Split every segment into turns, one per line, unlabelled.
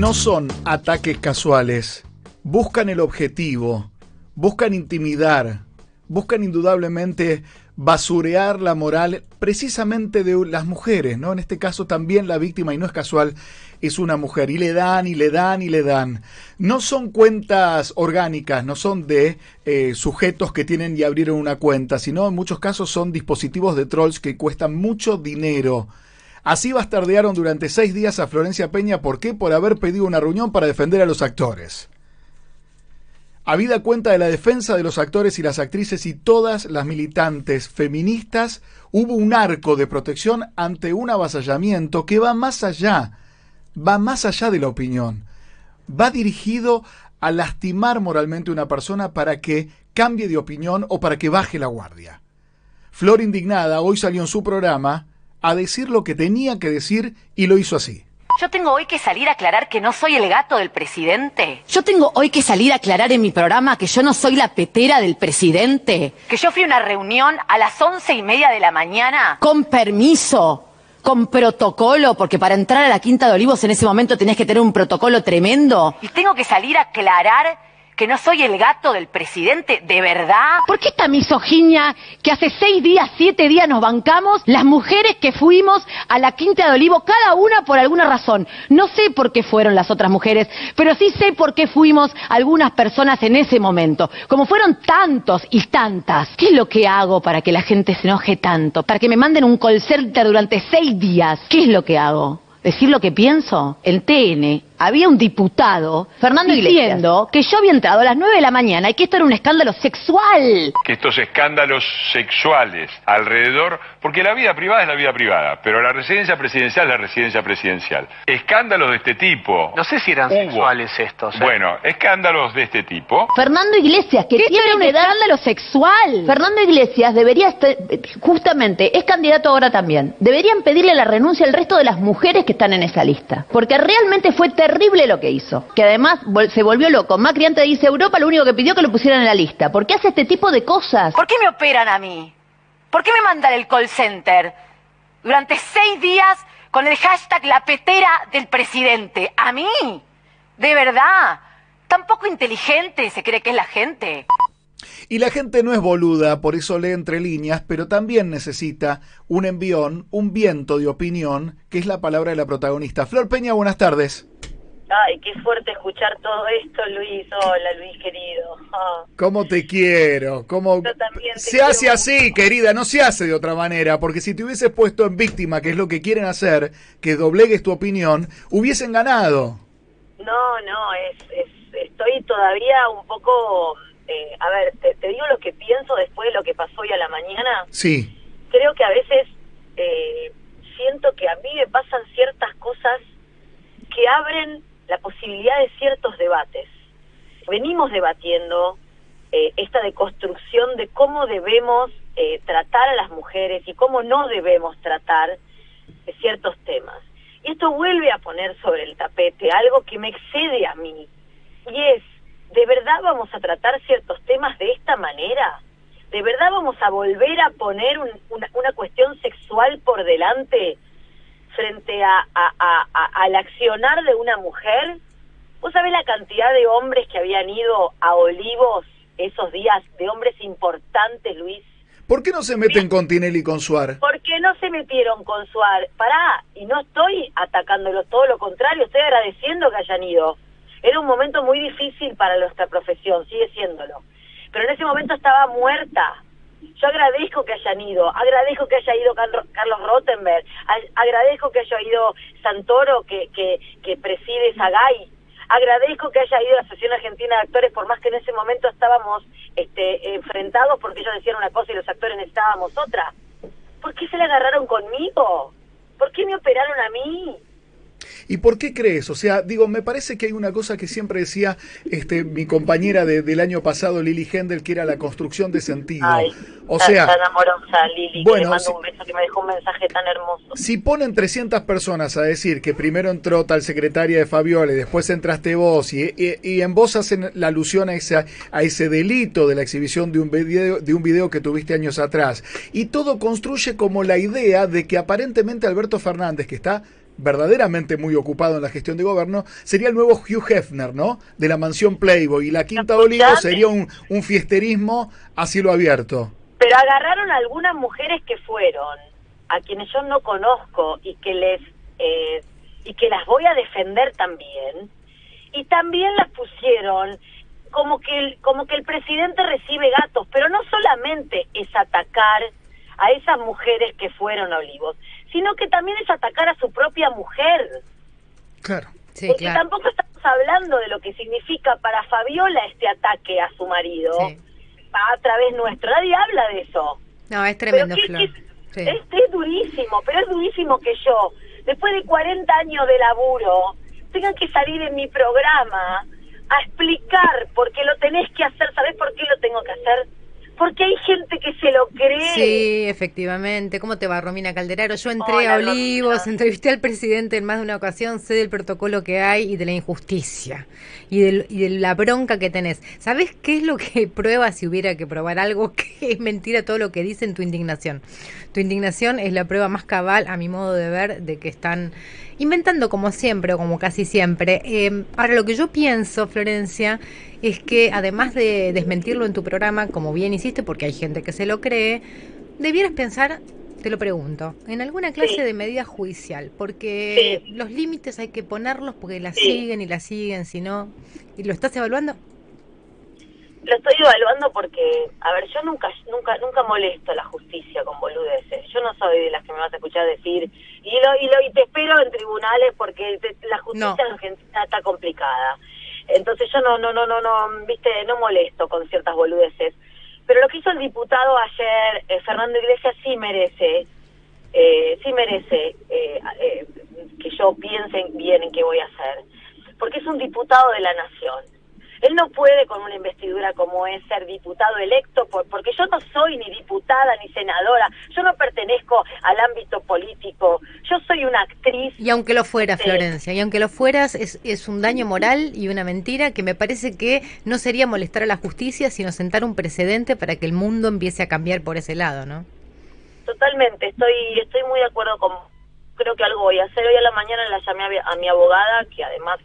No son ataques casuales, buscan el objetivo, buscan intimidar, buscan indudablemente basurear la moral precisamente de las mujeres, ¿no? En este caso también la víctima, y no es casual, es una mujer, y le dan, y le dan, y le dan. No son cuentas orgánicas, no son de eh, sujetos que tienen y abrieron una cuenta, sino en muchos casos son dispositivos de trolls que cuestan mucho dinero. Así bastardearon durante seis días a Florencia Peña, ¿por qué? Por haber pedido una reunión para defender a los actores. Habida cuenta de la defensa de los actores y las actrices y todas las militantes feministas, hubo un arco de protección ante un avasallamiento que va más allá, va más allá de la opinión. Va dirigido a lastimar moralmente a una persona para que cambie de opinión o para que baje la guardia. Flor indignada hoy salió en su programa a decir lo que tenía que decir y lo hizo así.
Yo tengo hoy que salir a aclarar que no soy el gato del presidente.
Yo tengo hoy que salir a aclarar en mi programa que yo no soy la petera del presidente.
Que yo fui a una reunión a las once y media de la mañana.
Con permiso, con protocolo, porque para entrar a la Quinta de Olivos en ese momento tenías que tener un protocolo tremendo.
Y tengo que salir a aclarar que no soy el gato del presidente, ¿de verdad?
¿Por qué esta misoginia que hace seis días, siete días nos bancamos las mujeres que fuimos a la Quinta de Olivo, cada una por alguna razón? No sé por qué fueron las otras mujeres, pero sí sé por qué fuimos algunas personas en ese momento. Como fueron tantos y tantas, ¿qué es lo que hago para que la gente se enoje tanto? Para que me manden un call center durante seis días. ¿Qué es lo que hago? ¿Decir lo que pienso? El TN había un diputado, Fernando diciendo que yo había entrado a las 9 de la mañana y que esto era un escándalo sexual.
Que estos escándalos sexuales alrededor, porque la vida privada es la vida privada, pero la residencia presidencial es la residencia presidencial. Escándalos de este tipo.
No sé si eran sexuales estos.
¿eh? Bueno, escándalos de este tipo.
Fernando Iglesias, que tiene un escándalo sexual. Fernando Iglesias debería estar, justamente, es candidato ahora también. Deberían pedirle la renuncia al resto de las mujeres que están en esa lista. Porque realmente fue terrible terrible lo que hizo. Que además se volvió loco. Macri antes dice Europa lo único que pidió que lo pusieran en la lista. ¿Por qué hace este tipo de cosas?
¿Por qué me operan a mí? ¿Por qué me mandan el call center? Durante seis días con el hashtag la petera del presidente. ¿A mí? ¿De verdad? ¿Tan poco inteligente se cree que es la gente?
Y la gente no es boluda, por eso lee entre líneas, pero también necesita un envión, un viento de opinión, que es la palabra de la protagonista. Flor Peña, buenas tardes.
Ay, qué fuerte escuchar todo esto, Luis. Hola, Luis, querido.
Ah. ¿Cómo te quiero? ¿Cómo... se hace así, querida, no se hace de otra manera, porque si te hubieses puesto en víctima, que es lo que quieren hacer, que doblegues tu opinión, hubiesen ganado.
No, no, es, estoy todavía un poco... Eh, a ver, te, digo lo que pienso después de lo que pasó hoy a la mañana.
Sí.
Creo que a veces eh, siento que a mí me pasan ciertas cosas que abren la posibilidad de ciertos debates. Venimos debatiendo eh, esta deconstrucción de cómo debemos eh, tratar a las mujeres y cómo no debemos tratar de ciertos temas. Y esto vuelve a poner sobre el tapete algo que me excede a mí, y es, ¿de verdad vamos a tratar ciertos temas de esta manera? ¿De verdad vamos a volver a poner una, una cuestión sexual por delante frente a, al accionar de una mujer, ¿vos sabés la cantidad de hombres que habían ido a Olivos esos días, de hombres importantes, Luis?
¿Por qué no se meten con Tinelli y con Suar?
Porque no se metieron con Suar. Pará, y no estoy atacándolo, todo lo contrario, estoy agradeciendo que hayan ido. Era un momento muy difícil para nuestra profesión, sigue siéndolo. Pero en ese momento estaba muerta. Yo agradezco que hayan ido, agradezco que haya ido Carlos Rottenberg, agradezco que haya ido Santoro, que, que, que preside Sagay, agradezco que haya ido la Asociación Argentina de Actores, por más que en ese momento estábamos este, enfrentados porque ellos decían una cosa y los actores necesitábamos otra. ¿Por qué se le agarraron conmigo? ¿Por qué me operaron a mí?
¿Y por qué crees? O sea, digo, me parece que hay una cosa que siempre decía este, mi compañera del año pasado, Lili Hendel, que era la construcción de sentido.
o sea, tan amorosa, Lili, bueno, que le mando un beso, que me dejó un mensaje tan hermoso.
Si ponen 300 personas a decir que primero entró tal secretaria de Fabiola y después entraste vos, y, y, en vos hacen la alusión a ese, a ese delito de la exhibición de un, video, de un video que tuviste años atrás, y todo construye como la idea de que aparentemente Alberto Fernández, que está verdaderamente muy ocupado en la gestión de gobierno, sería el nuevo Hugh Hefner, ¿no? De la mansión Playboy. Y la Quinta de Olivo sería un, un fiesterismo a cielo abierto.
Pero agarraron a algunas mujeres que fueron, a quienes yo no conozco y que les eh, y que las voy a defender también, y también las pusieron como que el, como que el presidente recibe gatos, pero no solamente es atacar a esas mujeres que fueron a Olivos, sino que también es atacar a su propia mujer.
Claro.
Sí, Porque tampoco estamos hablando de lo que significa para Fabiola este ataque a su marido a través nuestro. Nadie habla de eso.
No, es tremendo,
es durísimo, pero es durísimo que yo, después de 40 años de laburo, tengan que salir en mi programa a explicar por qué lo tenés que hacer. ¿Sabés por qué lo tengo que hacer? Porque hay gente que se lo cree.
Sí, efectivamente. ¿Cómo te va, Romina Calderaro? Yo entré a Olivos, entrevisté al presidente en más de una ocasión, sé del protocolo que hay y de la injusticia y, y de la bronca que tenés. ¿Sabés qué es lo que prueba si hubiera que probar algo que es mentira todo lo que dicen tu indignación? Tu indignación es la prueba más cabal, a mi modo de ver, de que están inventando como siempre o como casi siempre. Eh, ahora, lo que yo pienso, Florencia, es que además de desmentirlo en tu programa, como bien hiciste, porque hay gente que se lo cree, debieras pensar, te lo pregunto, en alguna clase de medida judicial, porque los límites hay que ponerlos porque la siguen y la siguen, si no, ¿y lo estás evaluando?
Lo estoy evaluando porque, a ver, yo nunca, nunca, nunca molesto a la justicia con boludeces. Yo no soy de las que me vas a escuchar decir y lo y lo y te espero en tribunales porque la justicia en Argentina está complicada. Entonces yo no, no, no, no, no, viste, no molesto con ciertas boludeces. Pero lo que hizo el diputado ayer, eh, Fernando Iglesias, sí merece, eh, sí merece eh, eh, que yo piense bien en qué voy a hacer. Porque es un diputado de la nación él no puede con una investidura como es ser diputado electo, porque yo no soy ni diputada ni senadora, yo no pertenezco al ámbito político, yo soy una actriz.
Y aunque lo fuera, Florencia, y aunque lo fueras, es, es un daño moral y una mentira que me parece que no sería molestar a la justicia, sino sentar un precedente para que el mundo empiece a cambiar por ese lado, ¿no?
Totalmente, estoy, estoy muy de acuerdo con creo que algo voy a hacer. Hoy a la mañana la llamé a, mi abogada, que además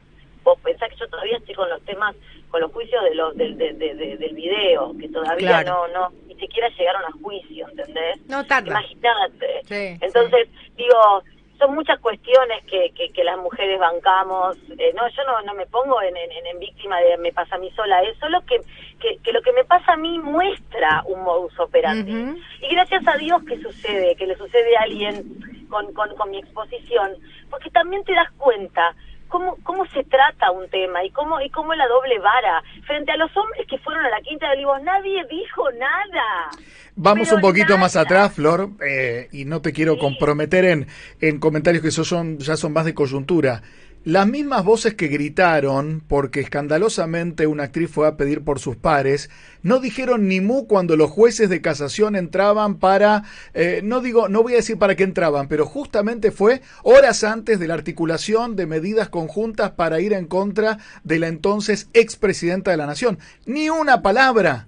vos pensás que yo todavía estoy con los temas con los juicios de los del, del video, que todavía no, no, ni siquiera llegaron a juicio, ¿entendés?
No tarda.
Imagínate. Entonces, digo, son muchas cuestiones que, que, las mujeres bancamos. Eh, no, yo no, no me pongo en, en, víctima de me pasa a mí sola, es solo que, que, lo que me pasa a mí muestra un modus operandi. Y gracias a Dios que sucede, que le sucede a alguien con, con, con mi exposición, porque también te das cuenta cómo, cómo se trata un tema y cómo, y cómo la doble vara. Frente a los hombres que fueron a la Quinta de Olivos, nadie dijo nada.
Vamos un poquito más atrás, Flor, eh, y no te quiero comprometer en, en comentarios que son, ya son más de coyuntura. Las mismas voces que gritaron porque escandalosamente una actriz fue a pedir por sus pares, no dijeron ni mu cuando los jueces de casación entraban para, eh, no digo, no voy a decir para qué entraban, pero justamente fue horas antes de la articulación de medidas conjuntas para ir en contra de la entonces expresidenta de la nación. Ni una palabra.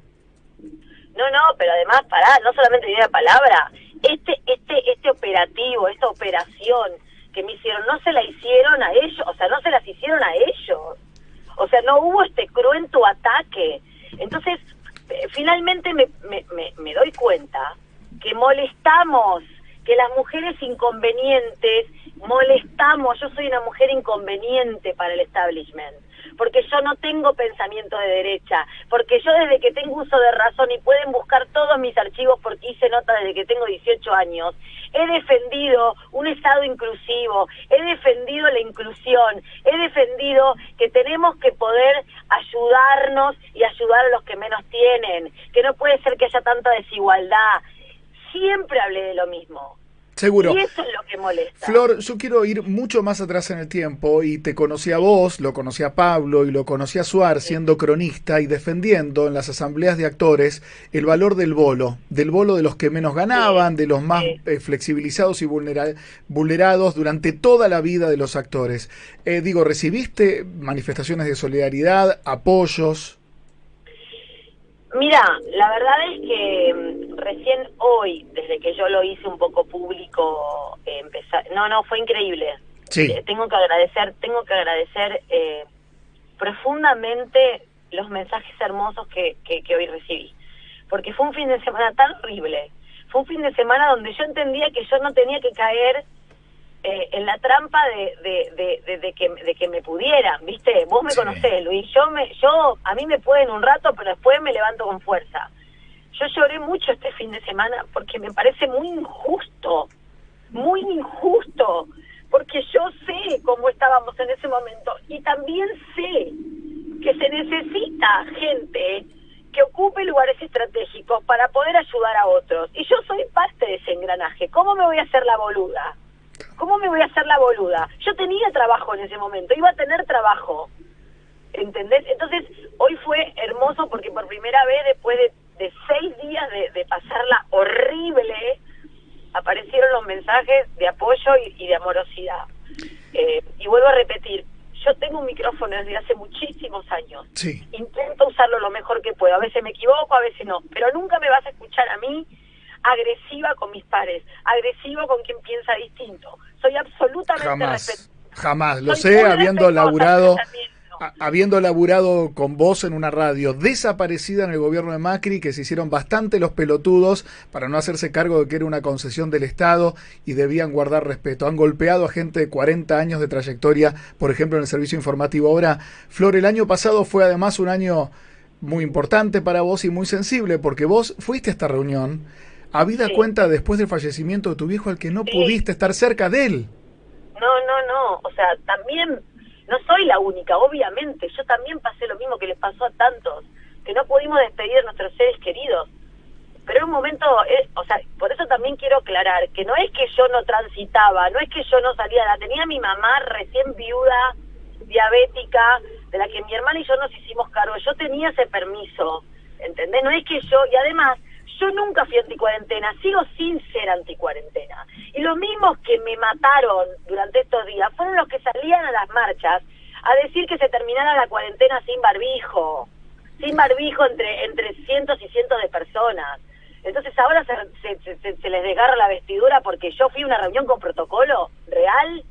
No, no, pero además, pará, no solamente ni una palabra, este, este, este operativo, esta operación que me hicieron, no se la hicieron a ellos, o sea, no se las hicieron a ellos. O sea, no hubo este cruento ataque. Entonces, eh, finalmente me, me, me, doy cuenta que molestamos, que las mujeres inconvenientes molestamos, yo soy una mujer inconveniente para el establishment porque yo no tengo pensamiento de derecha, porque yo desde que tengo uso de razón y pueden buscar todos mis archivos porque hice nota desde que tengo 18 años, he defendido un Estado inclusivo, he defendido la inclusión, he defendido que tenemos que poder ayudarnos y ayudar a los que menos tienen, que no puede ser que haya tanta desigualdad. Siempre hablé de lo mismo.
Seguro.
Y eso es lo que molesta.
Flor, yo quiero ir mucho más atrás en el tiempo y te conocí a vos, lo conocí a Pablo y lo conocí a Suar siendo cronista y defendiendo en las asambleas de actores el valor del bolo, del bolo de los que menos ganaban, de los más eh, flexibilizados y vulnerados durante toda la vida de los actores. Eh, digo, ¿recibiste manifestaciones de solidaridad, apoyos?
Mira, la verdad es que mm, recién hoy, desde que yo lo hice un poco público, empezar, no, no, fue increíble.
Sí.
Eh, tengo que agradecer, tengo que agradecer eh, profundamente los mensajes hermosos que, que, que hoy recibí. Porque fue un fin de semana tan horrible. Fue un fin de semana donde yo entendía que yo no tenía que caer eh, en la trampa de, de, de, que, de que me pudieran, ¿viste? Vos me
Sí.
conocés, Luis. Yo, me, yo, a mí me pueden un rato, pero después me levanto con fuerza. Yo lloré mucho este fin de semana porque me parece muy injusto, muy injusto, porque yo sé cómo estábamos en ese momento y también sé que se necesita gente que ocupe lugares estratégicos para poder ayudar a otros. Y yo soy parte de ese engranaje. ¿Cómo me voy a hacer la boluda? ¿Cómo me voy a hacer la boluda? Yo tenía trabajo en ese momento, iba a tener trabajo. ¿Entendés? Entonces, hoy fue hermoso porque por primera vez, después de, de seis días de, de pasarla horrible, aparecieron los mensajes de apoyo y, y de amorosidad. Eh, y vuelvo a repetir, yo tengo un micrófono desde hace muchísimos años.
Sí.
Intento usarlo lo mejor que puedo. A veces me equivoco, a veces no. Pero nunca me vas a escuchar a mí agresiva con mis pares, agresiva con quien piensa distinto. Soy absolutamente
Jamás.
respetuosa.
Jamás. Lo
Soy
sé, habiendo laburado. Habiendo laburado con vos en una radio desaparecida en el gobierno de Macri, que se hicieron bastante los pelotudos para no hacerse cargo de que era una concesión del Estado y debían guardar respeto. Han golpeado a gente de 40 años de trayectoria, por ejemplo, en el servicio informativo. Ahora, Flor, el año pasado fue además un año muy importante para vos y muy sensible, porque vos fuiste a esta reunión, habida
Sí.
cuenta después del fallecimiento de tu viejo al que no
Sí.
pudiste estar cerca de él.
No, no, no. O sea, también no soy la única, obviamente. Yo también pasé lo mismo que les pasó a tantos, que no pudimos despedir a nuestros seres queridos. Pero en un momento, eh, o sea, por eso también quiero aclarar que no es que yo no transitaba, no es que yo no salía, la tenía mi mamá recién viuda, diabética, de la que mi hermana y yo nos hicimos cargo. Yo tenía ese permiso, ¿entendés? No es que yo, y además, yo nunca fui anticuarentena, sigo sin ser anticuarentena. Y los mismos que me mataron durante estos días fueron los que salían a las marchas a decir que se terminara la cuarentena sin barbijo, sin barbijo entre, entre cientos y cientos de personas. Entonces ahora se, se, se- les desgarra la vestidura porque yo fui a una reunión con protocolo real.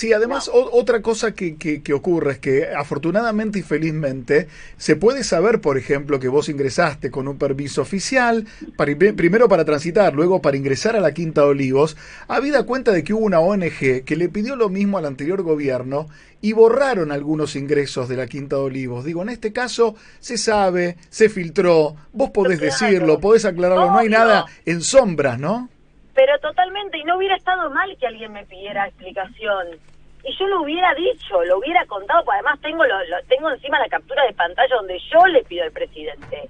Sí, además o- otra cosa que, que- que ocurre es que afortunadamente y felizmente se puede saber, por ejemplo, que vos ingresaste con un permiso oficial, para, primero para transitar, luego para ingresar a la Quinta de Olivos, habida cuenta de que hubo una ONG que le pidió lo mismo al anterior gobierno y borraron algunos ingresos de la Quinta de Olivos. Digo, en este caso se sabe, se filtró, vos podés
Claro.
decirlo, podés aclararlo, no hay nada en sombras, ¿no?
Pero totalmente, y no hubiera estado mal que alguien me pidiera explicación. Y yo lo hubiera dicho, lo hubiera contado, porque además tengo lo, lo- tengo encima la captura de pantalla donde yo le pido al presidente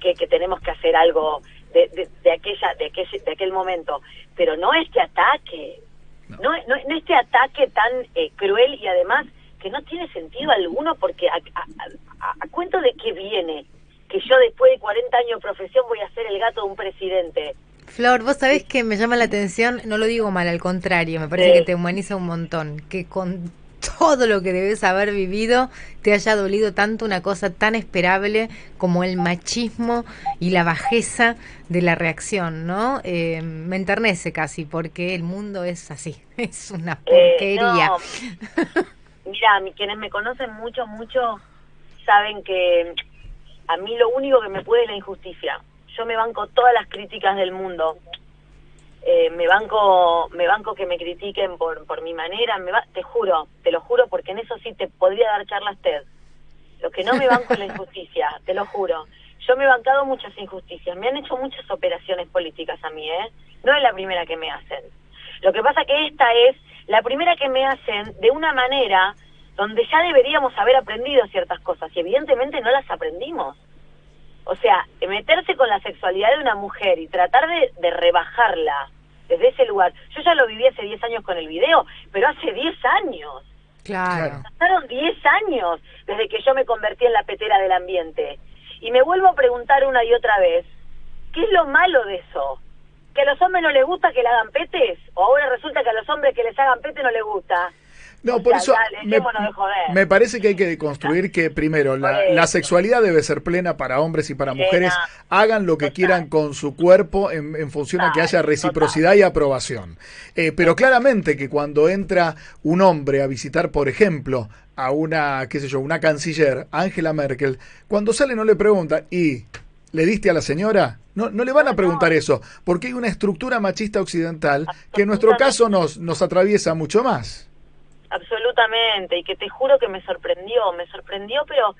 que, que tenemos que hacer algo de, de, de aquella de aquel, de aquel momento. Pero no este ataque, no, no, no este ataque tan eh, cruel y además que no tiene sentido alguno porque a, a, a- a cuento de qué viene que yo después de 40 años de profesión voy a ser el gato de un presidente.
Flor, vos sabés que me llama la atención, no lo digo mal, al contrario, me parece
Sí.
que te humaniza un montón, que con todo lo que debes haber vivido te haya dolido tanto una cosa tan esperable como el machismo y la bajeza de la reacción, ¿no? Eh, me enternece casi porque el mundo es así, es una
Eh,
porquería.
no. Mira, mi- quienes me conocen mucho, mucho, saben que a mí lo único que me puede es la injusticia. Yo me banco todas las críticas del mundo. Eh, me banco me banco que me critiquen por, por mi manera, me va- te juro, te lo juro, porque en eso sí te podría dar charlas TED. Lo que no me banco es la injusticia, te lo juro. Yo me he bancado muchas injusticias, me han hecho muchas operaciones políticas a mí, ¿eh? No es la primera que me hacen. Lo que pasa que esta es la primera que me hacen de una manera donde ya deberíamos haber aprendido ciertas cosas y evidentemente no las aprendimos. O sea, meterse con la sexualidad de una mujer y tratar de, de rebajarla desde ese lugar. Yo ya lo viví hace 10 años con el video, pero hace 10 años.
Claro.
Pasaron 10 años desde que yo me convertí en la petera del ambiente. Y me vuelvo a preguntar una y otra vez, ¿qué es lo malo de eso? ¿Que a los hombres no les gusta que le hagan petes? ¿O ahora resulta que a los hombres que les hagan pete no les gusta?
No, por eso me, parece que hay que deconstruir que primero la, sexualidad debe ser plena para hombres y para mujeres. Hagan lo que quieran con su cuerpo en, función a que haya reciprocidad y aprobación. Eh, pero claramente que cuando entra un hombre a visitar, por ejemplo, a una, qué sé yo, una canciller, Angela Merkel, cuando sale no le pregunta, ¿y le diste a la señora? No, no le van a preguntar eso, porque hay una estructura machista occidental que en nuestro caso nos, nos atraviesa mucho más.
Absolutamente, y que te juro que me sorprendió, me sorprendió, pero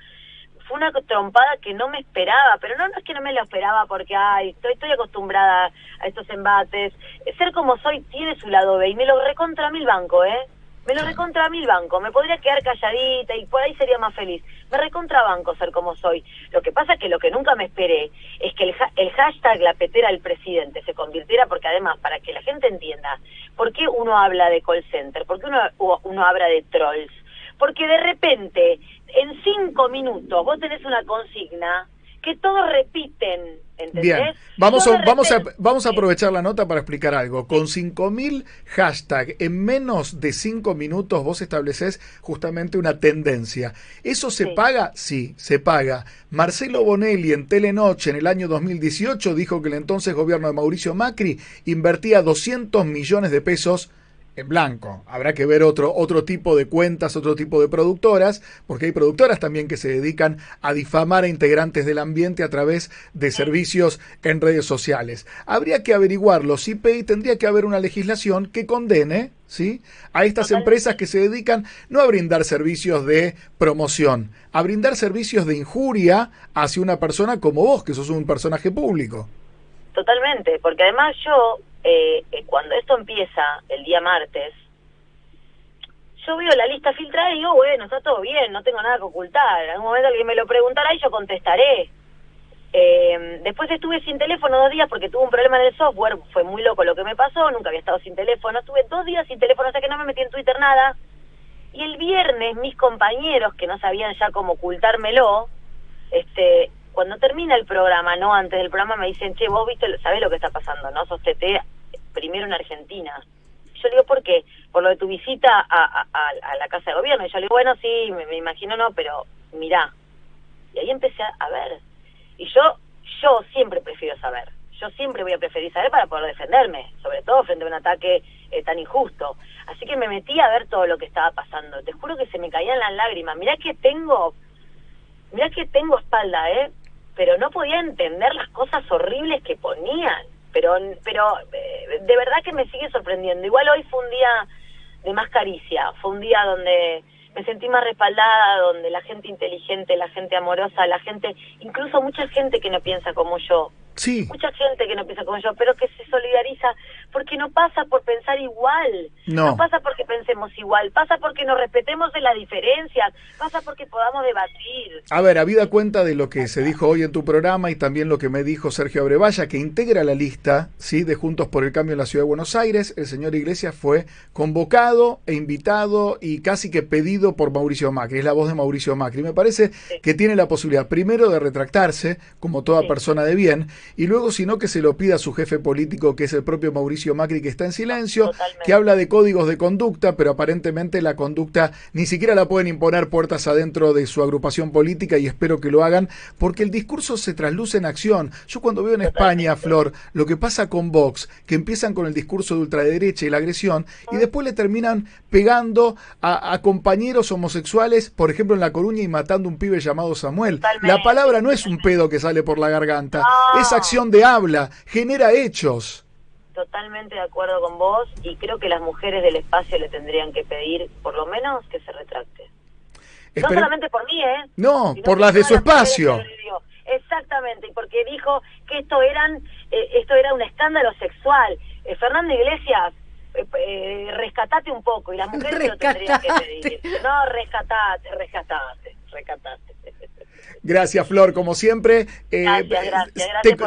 fue una trompada que no me esperaba, pero no, no es que no me lo esperaba porque, ay, estoy, estoy acostumbrada a estos embates. Ser como soy tiene su lado B y me lo recontra mil banco, ¿eh? Me lo recontra mil banco, me podría quedar calladita y por ahí sería más feliz. Me recontra banco ser como soy. Lo que pasa es que lo que nunca me esperé es que el, el hashtag la petera del presidente se convirtiera, porque además, para que la gente entienda, ¿por qué uno habla de call center? ¿Por qué uno, uno habla de trolls? Porque de repente, en cinco minutos, vos tenés una consigna que todos repiten
Bien, vamos a, vamos, a, vamos a aprovechar la nota para explicar algo. Con 5.000 hashtags en menos de 5 minutos vos estableces justamente una tendencia. ¿Eso se paga? Sí, se paga. Marcelo Bonelli en Telenoche en el año 2018 dijo que el entonces gobierno de Mauricio Macri invertía 200 millones de pesos en blanco. Habrá que ver otro, otro tipo de cuentas, otro tipo de productoras, porque hay productoras también que se dedican a difamar a integrantes del ambiente a través de servicios en redes sociales. Habría que averiguarlo, y tendría que haber una legislación que condene ¿sí? a estas empresas que se dedican no a brindar servicios de promoción, a brindar servicios de injuria hacia una persona como vos, que sos un personaje público.
Totalmente, porque además yo eh, eh, cuando esto empieza el día martes, yo veo la lista filtrada y digo, bueno, está todo bien, no tengo nada que ocultar. En algún momento alguien me lo preguntará y yo contestaré. Eh, después estuve sin teléfono dos días porque tuve un problema en el software, fue muy loco lo que me pasó, nunca había estado sin teléfono, estuve dos días sin teléfono, sea que no me metí en Twitter nada. Y el viernes mis compañeros, que no sabían ya cómo ocultármelo, este, cuando termina el programa, no antes del programa, me dicen, che, vos viste, sabés lo que está pasando, ¿no? Sos TT primero en Argentina. Yo digo, ¿por qué? Por lo de tu visita a, a, la Casa de Gobierno. Y yo le digo, bueno, sí, me, imagino no, pero mirá. Y ahí empecé a, ver. Y yo, yo siempre prefiero saber. Yo siempre voy a preferir saber para poder defenderme, sobre todo frente a un ataque eh, tan injusto. Así que me metí a ver todo lo que estaba pasando. Te juro que se me caían las lágrimas. Mirá que tengo, mirá que tengo espalda, ¿eh? Pero no podía entender las cosas horribles que ponían pero pero eh, de verdad que me sigue sorprendiendo. Igual hoy fue un día de más caricia, fue un día donde me sentí más respaldada, donde la gente inteligente, la gente amorosa, la gente, incluso mucha gente que no piensa como yo,
Sí.
Mucha gente que no piensa como yo, pero que se solidariza porque no pasa por pensar igual. No. pasa porque pensemos igual, pasa porque nos respetemos de las diferencias, pasa porque podamos debatir.
A ver, habida cuenta de lo que se dijo hoy en tu programa y también lo que me dijo Sergio Abrevaya, que integra la lista ¿sí? de Juntos por el Cambio en la Ciudad de Buenos Aires, el señor Iglesias fue convocado e invitado y casi que pedido por Mauricio Macri, es la voz de Mauricio Macri. Me parece que tiene la posibilidad primero de retractarse, como toda persona de bien, y luego sino que se lo pida a su jefe político, que es el propio Mauricio Macri, que está en silencio, que habla de códigos de conducta, pero aparentemente la conducta ni siquiera la pueden imponer puertas adentro de su agrupación política y espero que lo hagan, porque el discurso se trasluce en acción. Yo cuando veo en España, Flor, lo que pasa con Vox, que empiezan con el discurso de ultraderecha y la agresión, y ah. después le terminan pegando a, compañeros homosexuales, por ejemplo en La Coruña, y matando un pibe llamado Samuel. La palabra no es un pedo que sale por la garganta, es acción de habla, genera hechos.
Totalmente de acuerdo con vos y creo que las mujeres del espacio le tendrían que pedir, por lo menos, que se retracte. No solamente por mí, ¿eh?
No, por las de su espacio.
Exactamente, porque dijo que esto eran eh, esto era un escándalo sexual. Eh, Fernando Iglesias, eh, eh, rescatate un poco, y las mujeres lo tendrían que pedir. No, rescatate, rescatate, rescatate.
Gracias, Flor, como siempre.
Eh,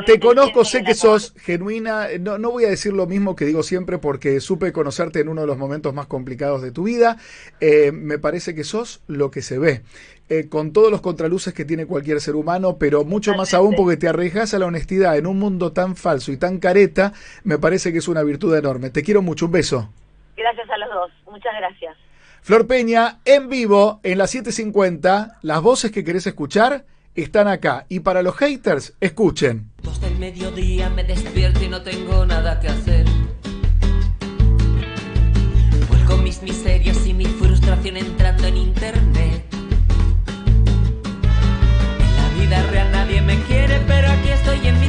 te, conozco, sé que sos genuina. No, no voy a decir lo mismo que digo siempre porque supe conocerte en uno de los momentos más complicados de tu vida. Eh, me parece que sos lo que se ve. Eh, con todos los contraluces que tiene cualquier ser humano, pero mucho más aún porque te arriesgas a la honestidad en un mundo tan falso y tan careta, me parece que es una virtud enorme. Te quiero mucho, un beso.
Gracias a los dos, muchas gracias.
Flor Peña, en vivo, en las 7.50, las voces que querés escuchar están acá. Y para los haters, escuchen.
Dos del mediodía me despierto y no tengo nada que hacer. Vuelco mis miserias y mi frustración entrando en internet. En la vida real nadie me quiere, pero aquí estoy en